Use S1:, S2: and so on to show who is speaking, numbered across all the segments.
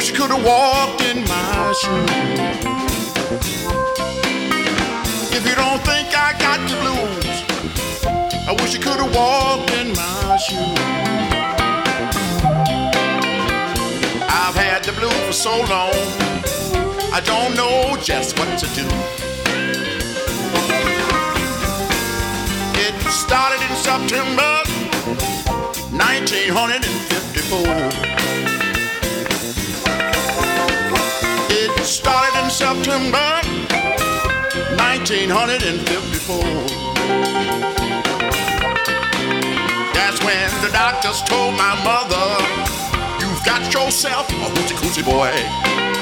S1: Wish you could have walked in my shoes. If you don't think I got the blues, I wish you could have walked in my shoes. I've had the blues for so long, I don't know just what to do. It started in September 1954. Started in September 1954. That's when the doctors told my mother, You've got yourself a hoochie coochie boy.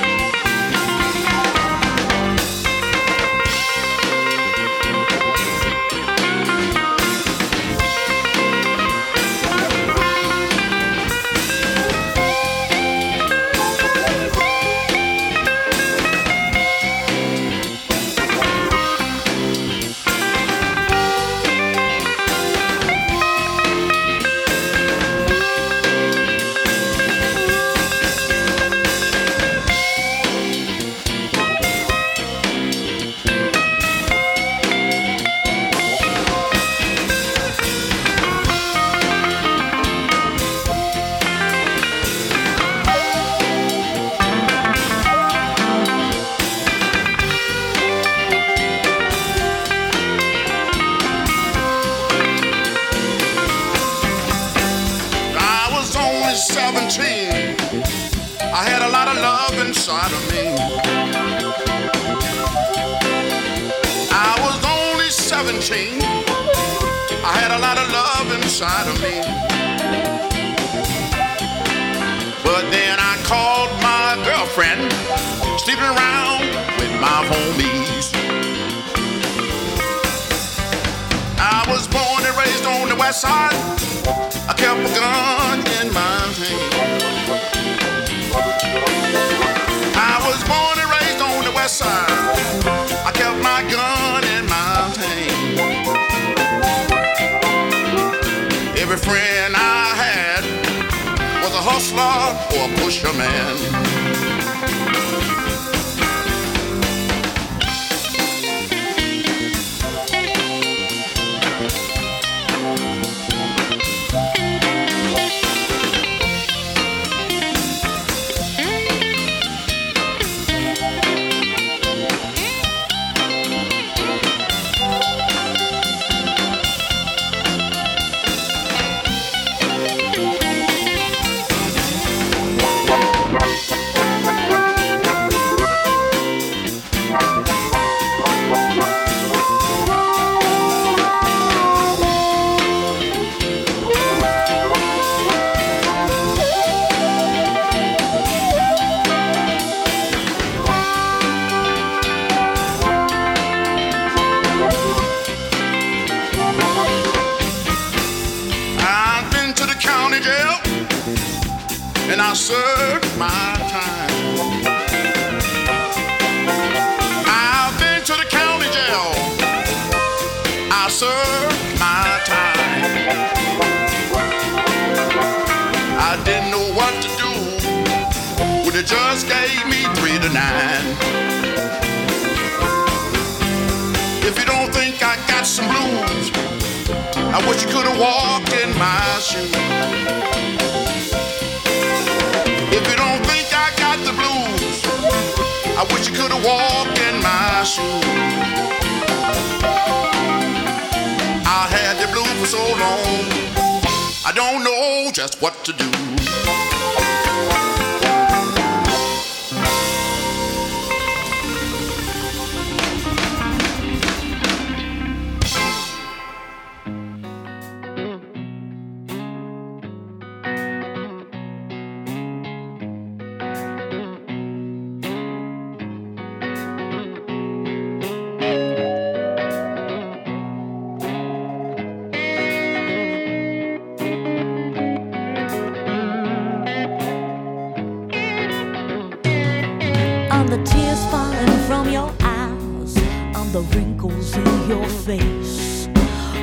S2: On the wrinkles in your face.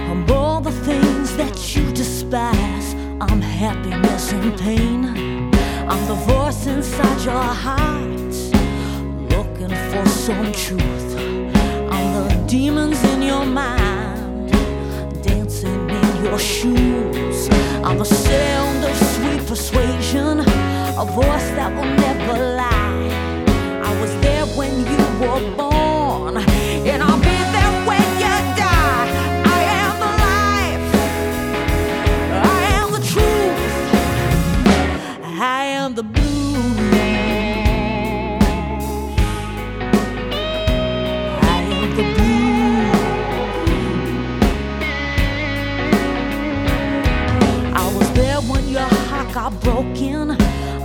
S2: I'm all the things that you despise. I'm happiness and pain. I'm the voice inside your heart, looking for some truth. I'm the demons in your mind, dancing in your shoes. I'm the sound of sweet persuasion, a voice that will never lie. I was there when you were born, broken.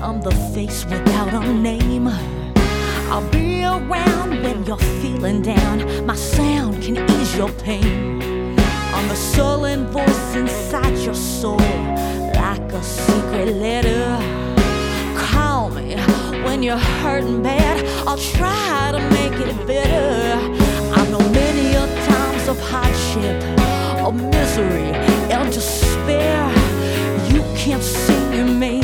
S2: I'm the face without a name. I'll be around when you're feeling down. My sound can ease your pain. I'm the sullen voice inside your soul, like a secret letter. Call me when you're hurting bad. I'll try to make it better. I know many a times of hardship, of misery, and despair. Can't see me.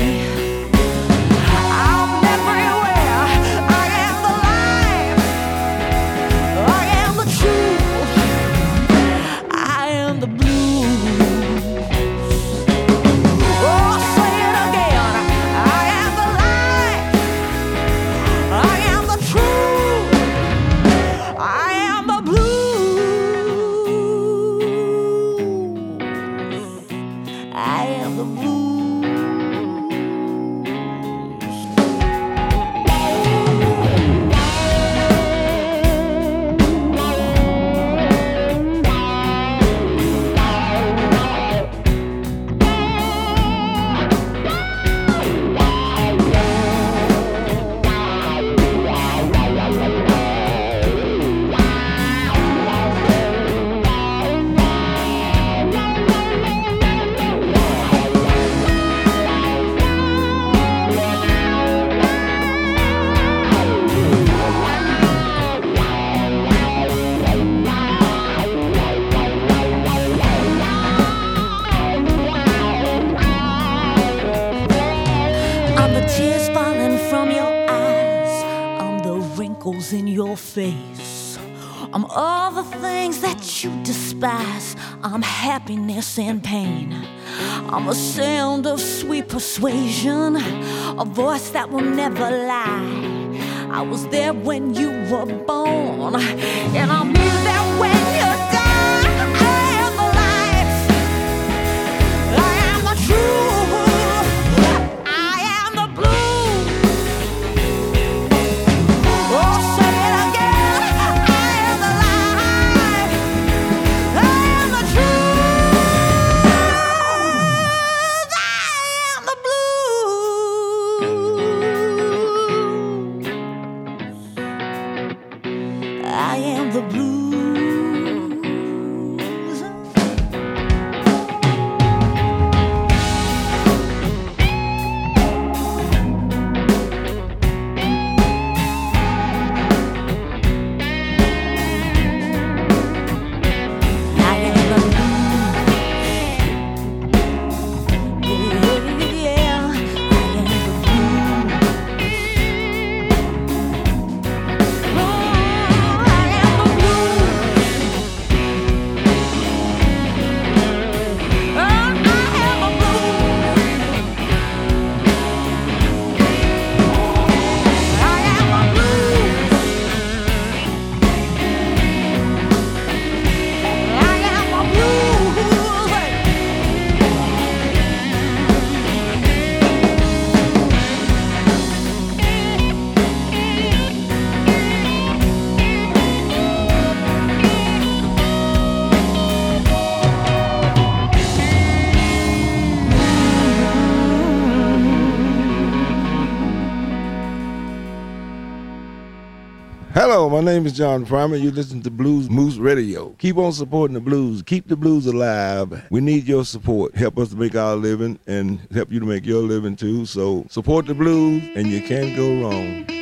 S2: I a sound of sweet persuasion, a voice that will never lie. I was there when you were born, and I'll be there when
S3: My name is John Primer. You listen to Blues Moose Radio. Keep on supporting the blues. Keep the blues alive. We need your support. Help us to make our living and help you to make your living too. So support the blues and you can't go wrong.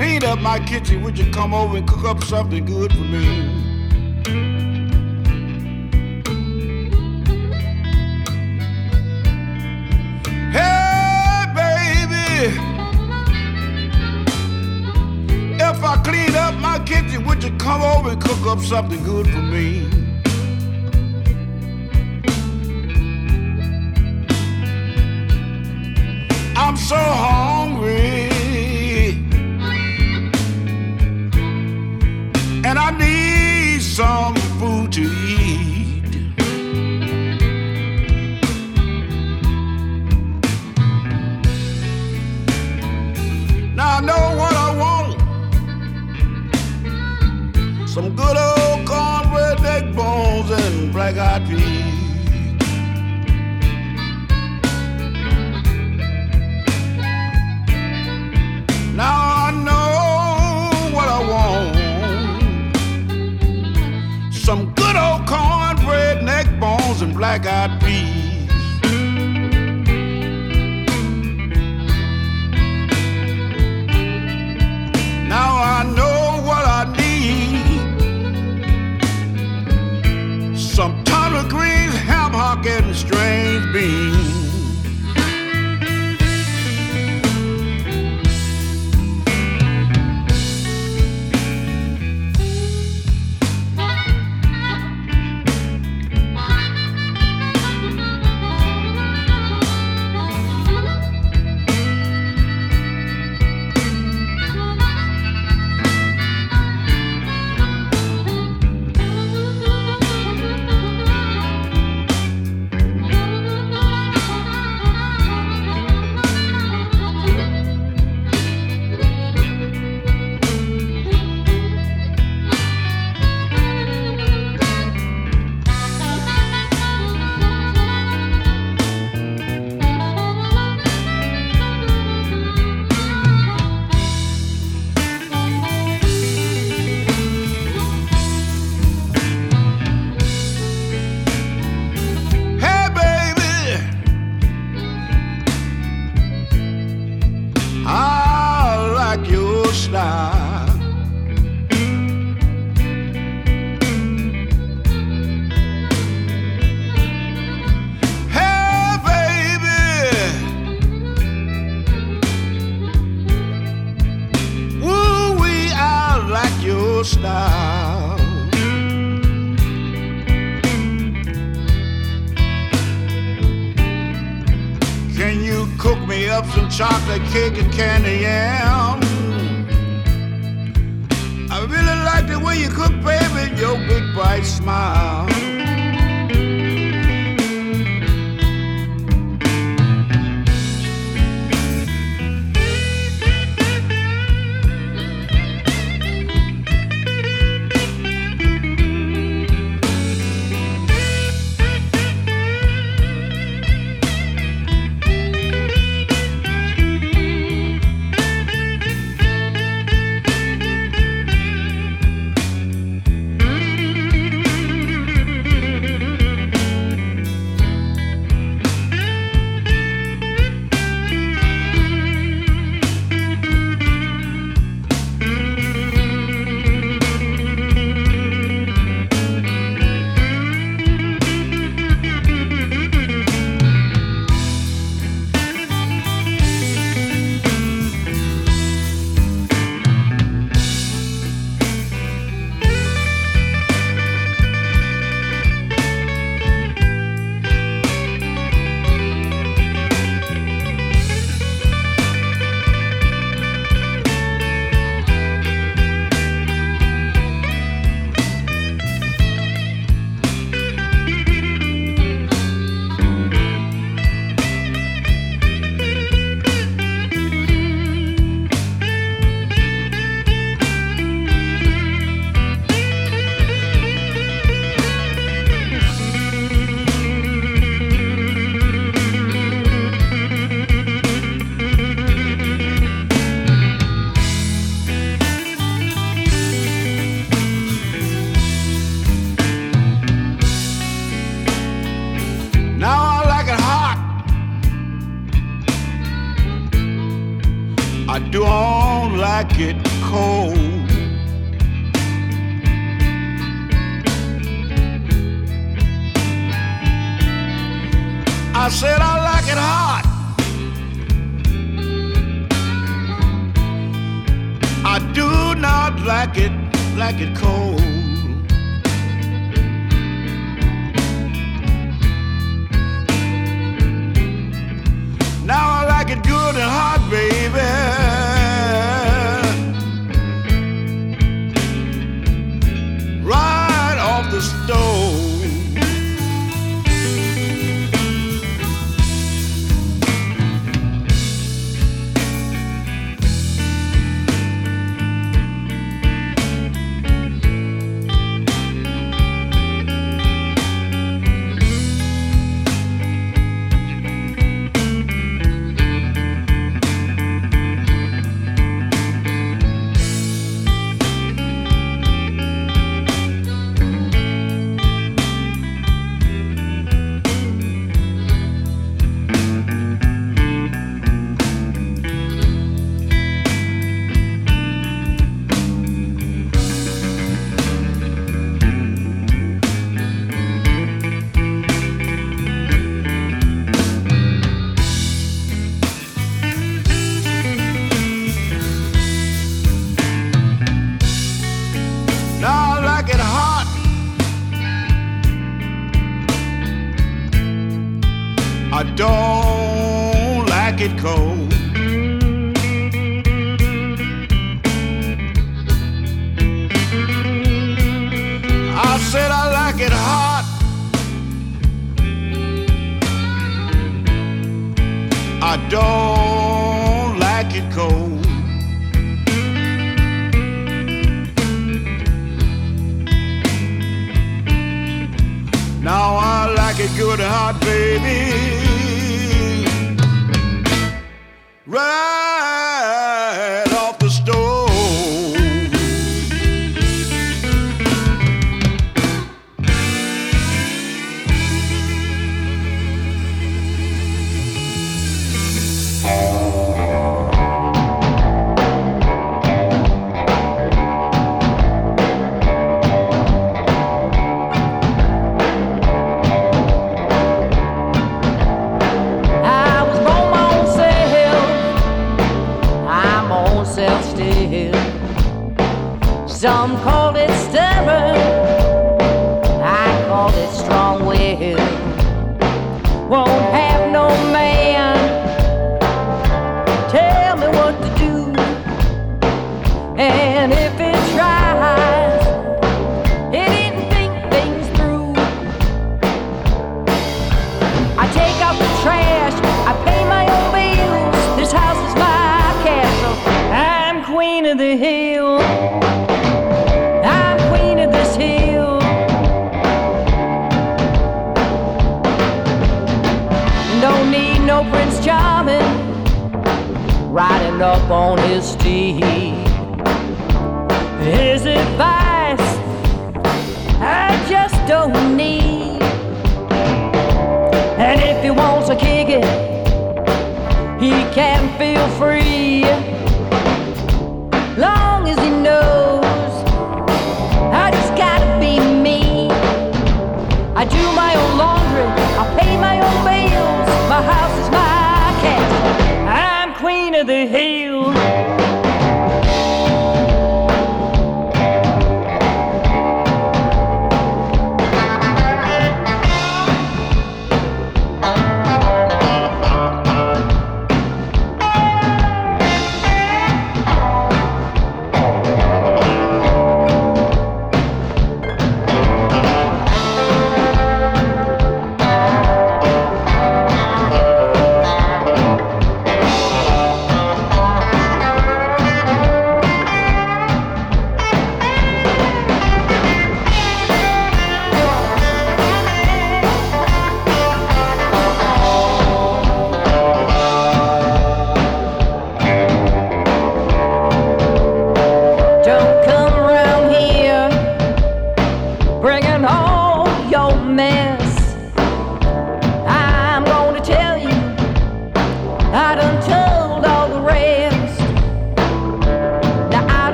S4: Clean up my kitchen. Would you come over and cook up something good for me? Hey, baby. If I clean up my kitchen, would you come over and cook up something good for me? I'm so hungry. I
S5: got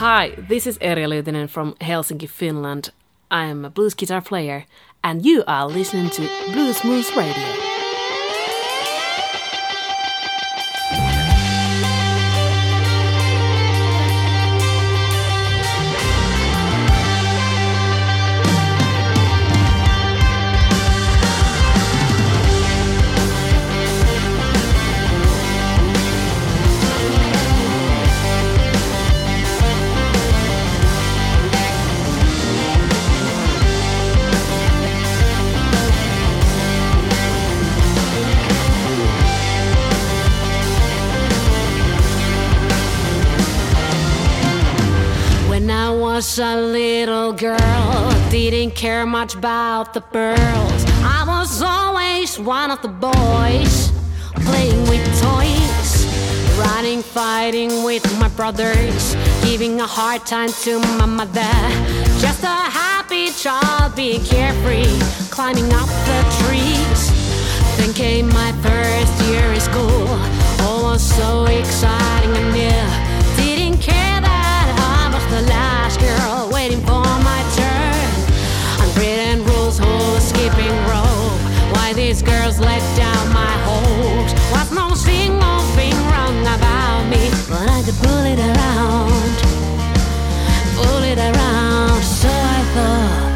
S6: Hi, this is Erja Lyytinen from Helsinki, Finland. I am a blues guitar player, and you are listening to Blues Moose Radio.
S7: didn't care much about the girls? I was always one of the boys, playing with toys, running, fighting with my brothers, giving a hard time to my mother. Just a happy child, being carefree, climbing up the trees. Then came my first year in school, oh, all was so exciting and new. Didn't care that I was the last girl waiting for my just let down my hopes. Was no single thing wrong about me, but I could pull it around, pull it around. So I thought.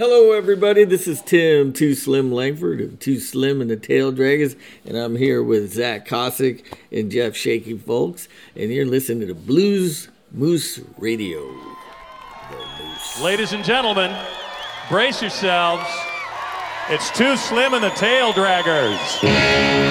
S8: Hello, everybody. This is Tim Too Slim Langford of Too Slim and the Tail Draggers, and I'm here with Zach Kasik and Jeff Shaky Fowlkes, and you're listening to Blues Moose Radio. Moose.
S9: Ladies and gentlemen, brace yourselves. It's Too Slim and the Tail Draggers.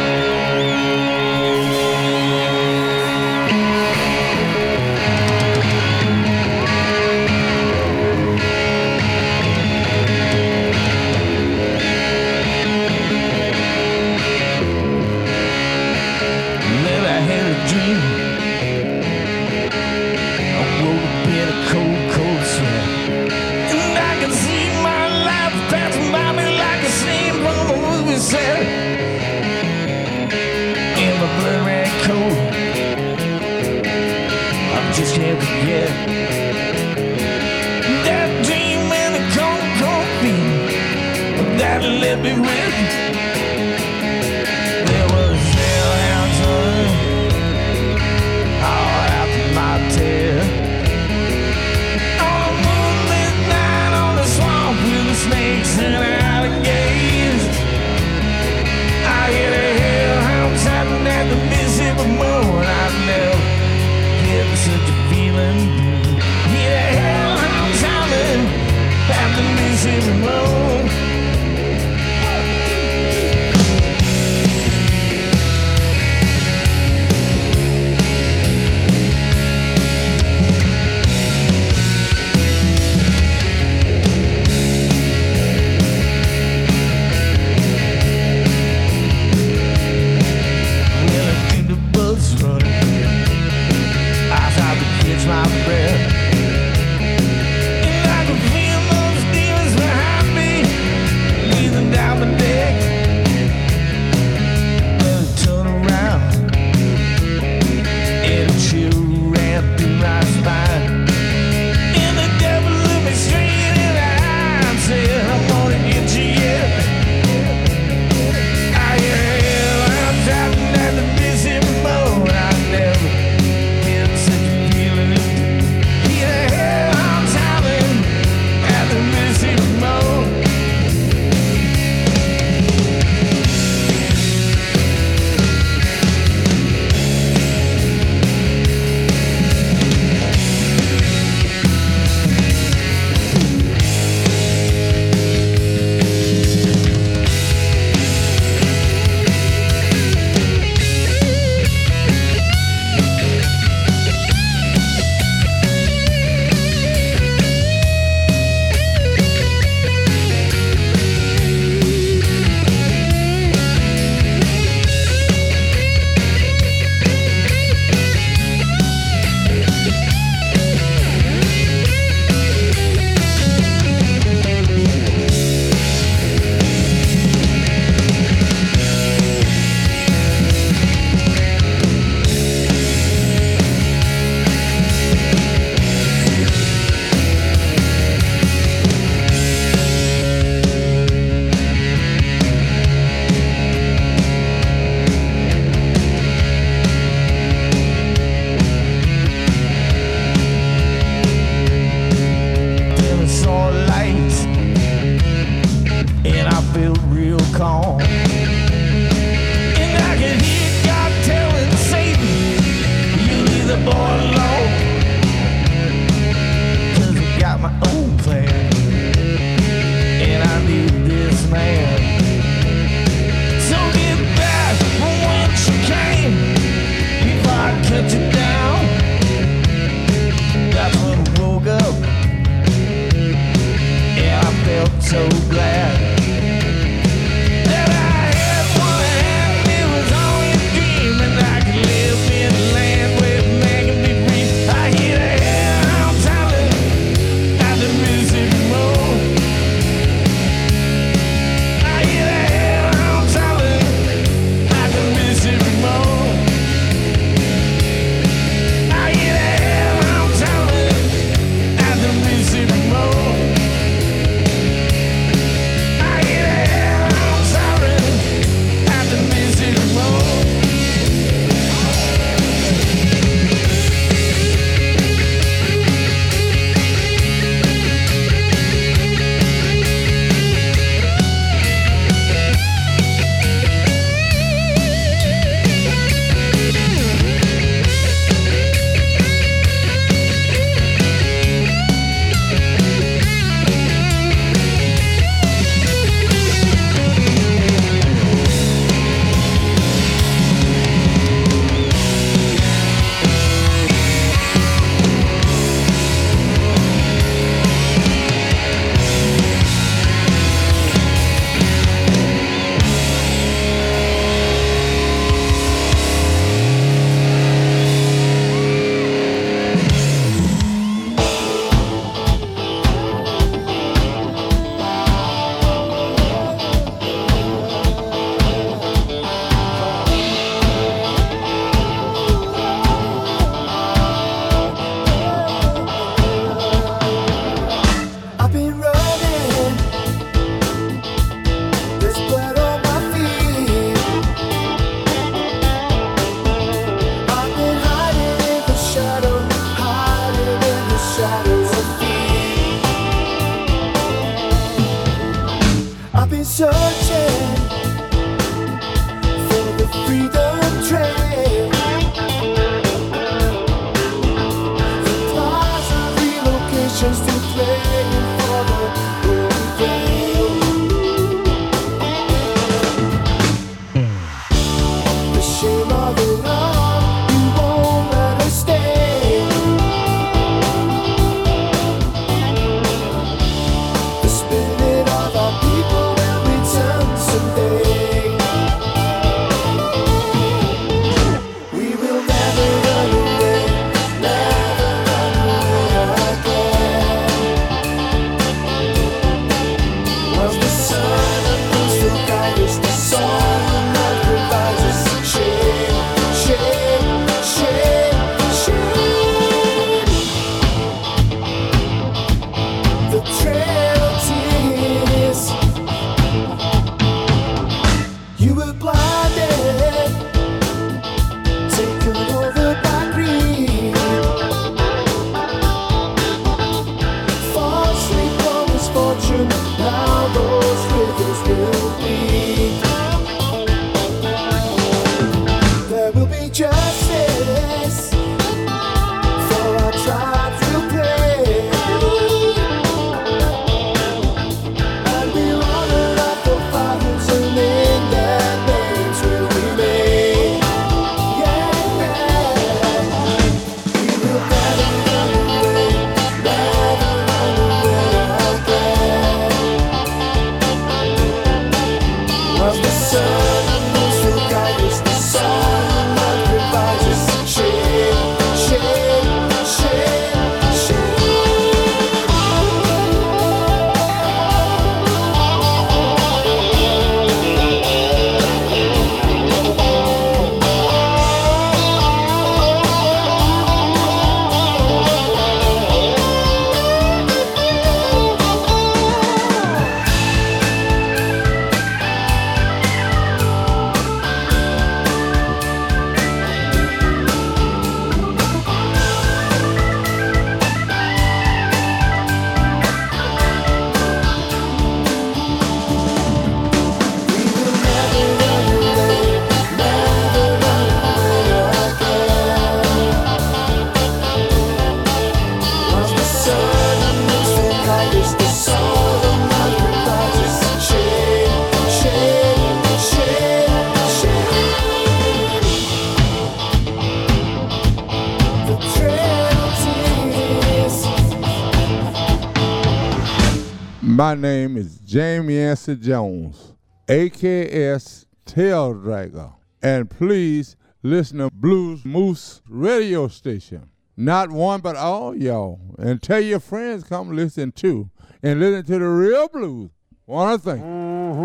S10: My
S11: name is Jamie Yancey Jones, AKS Tail Dragger. And please listen to Blues Moose radio station. Not one, but all y'all. And tell your friends come listen too. And listen to the real blues. One thing. Mm-hmm.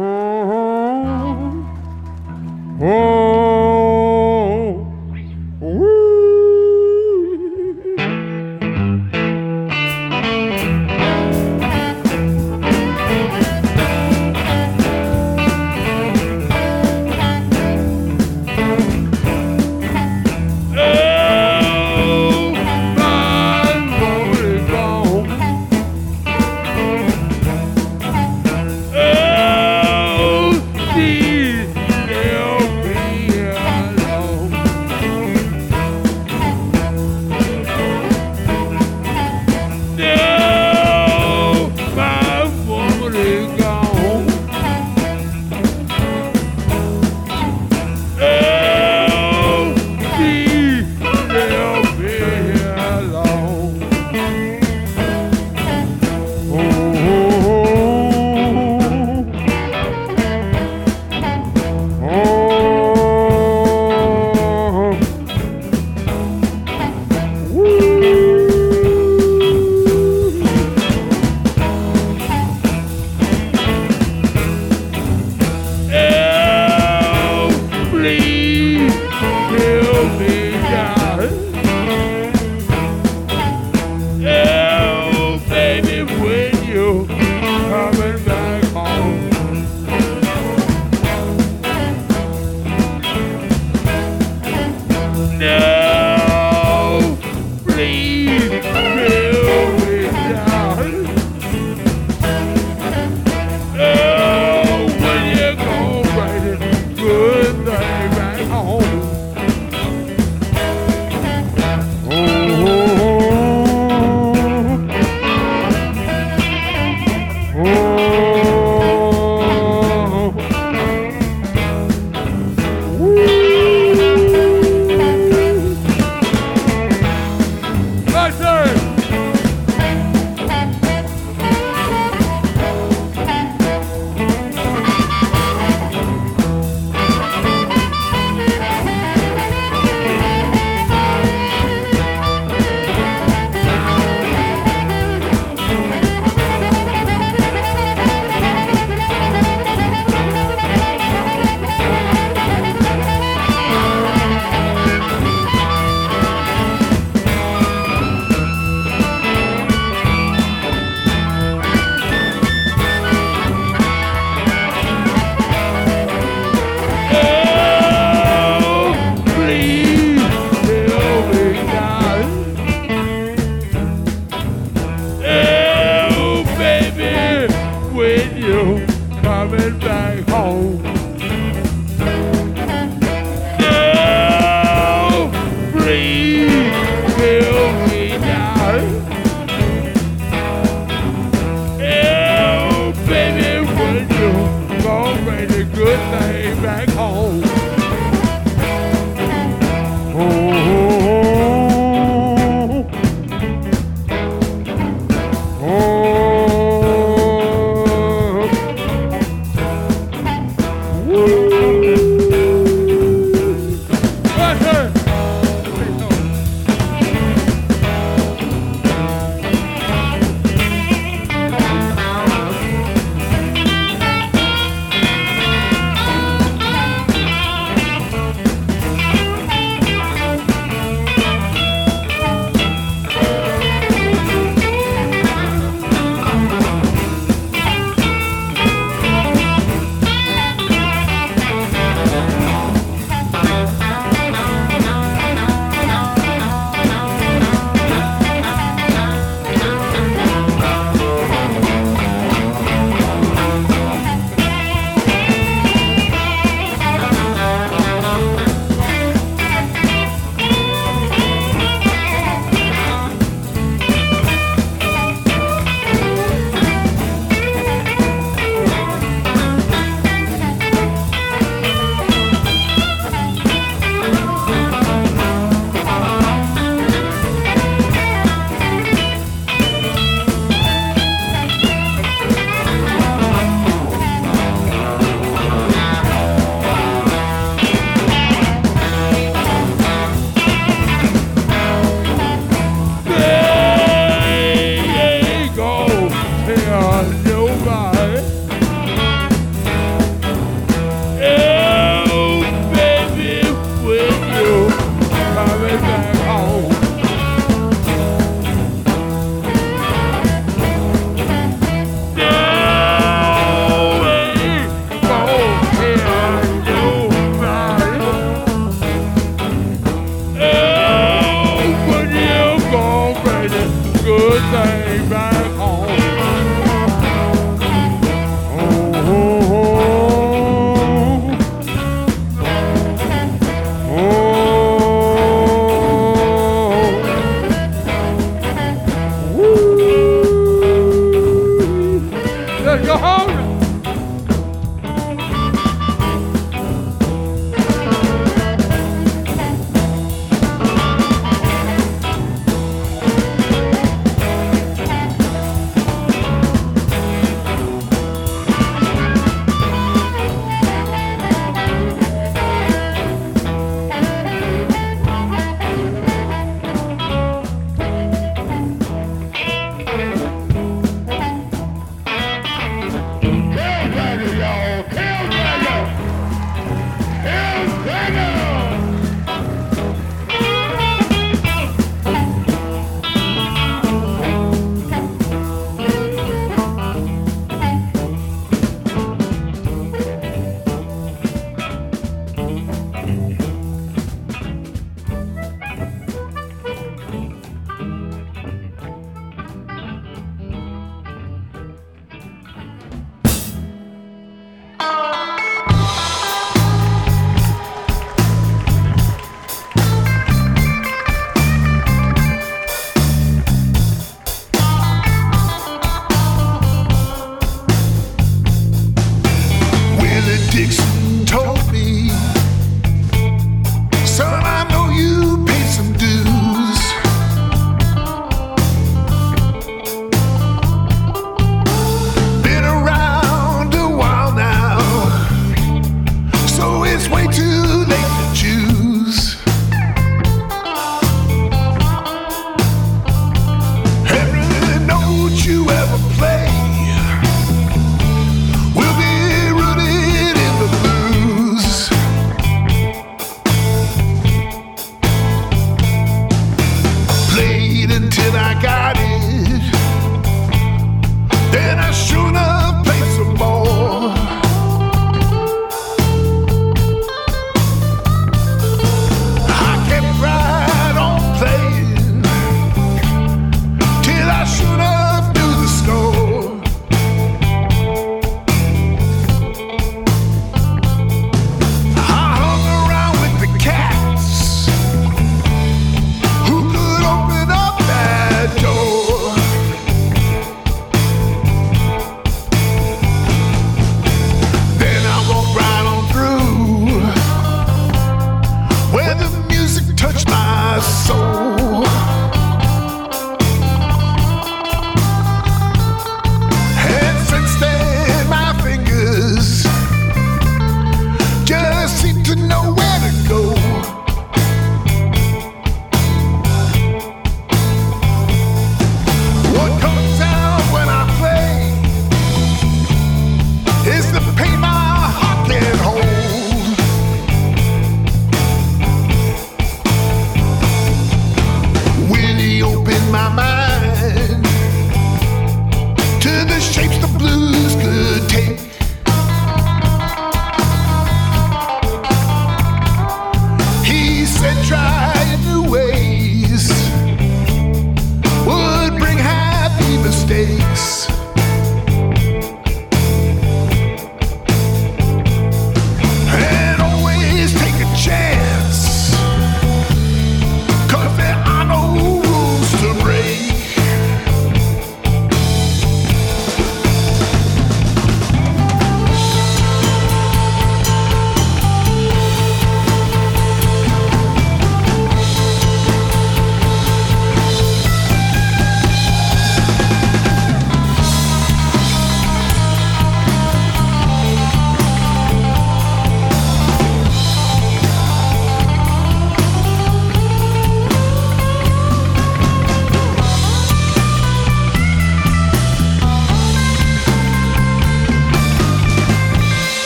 S11: Oh,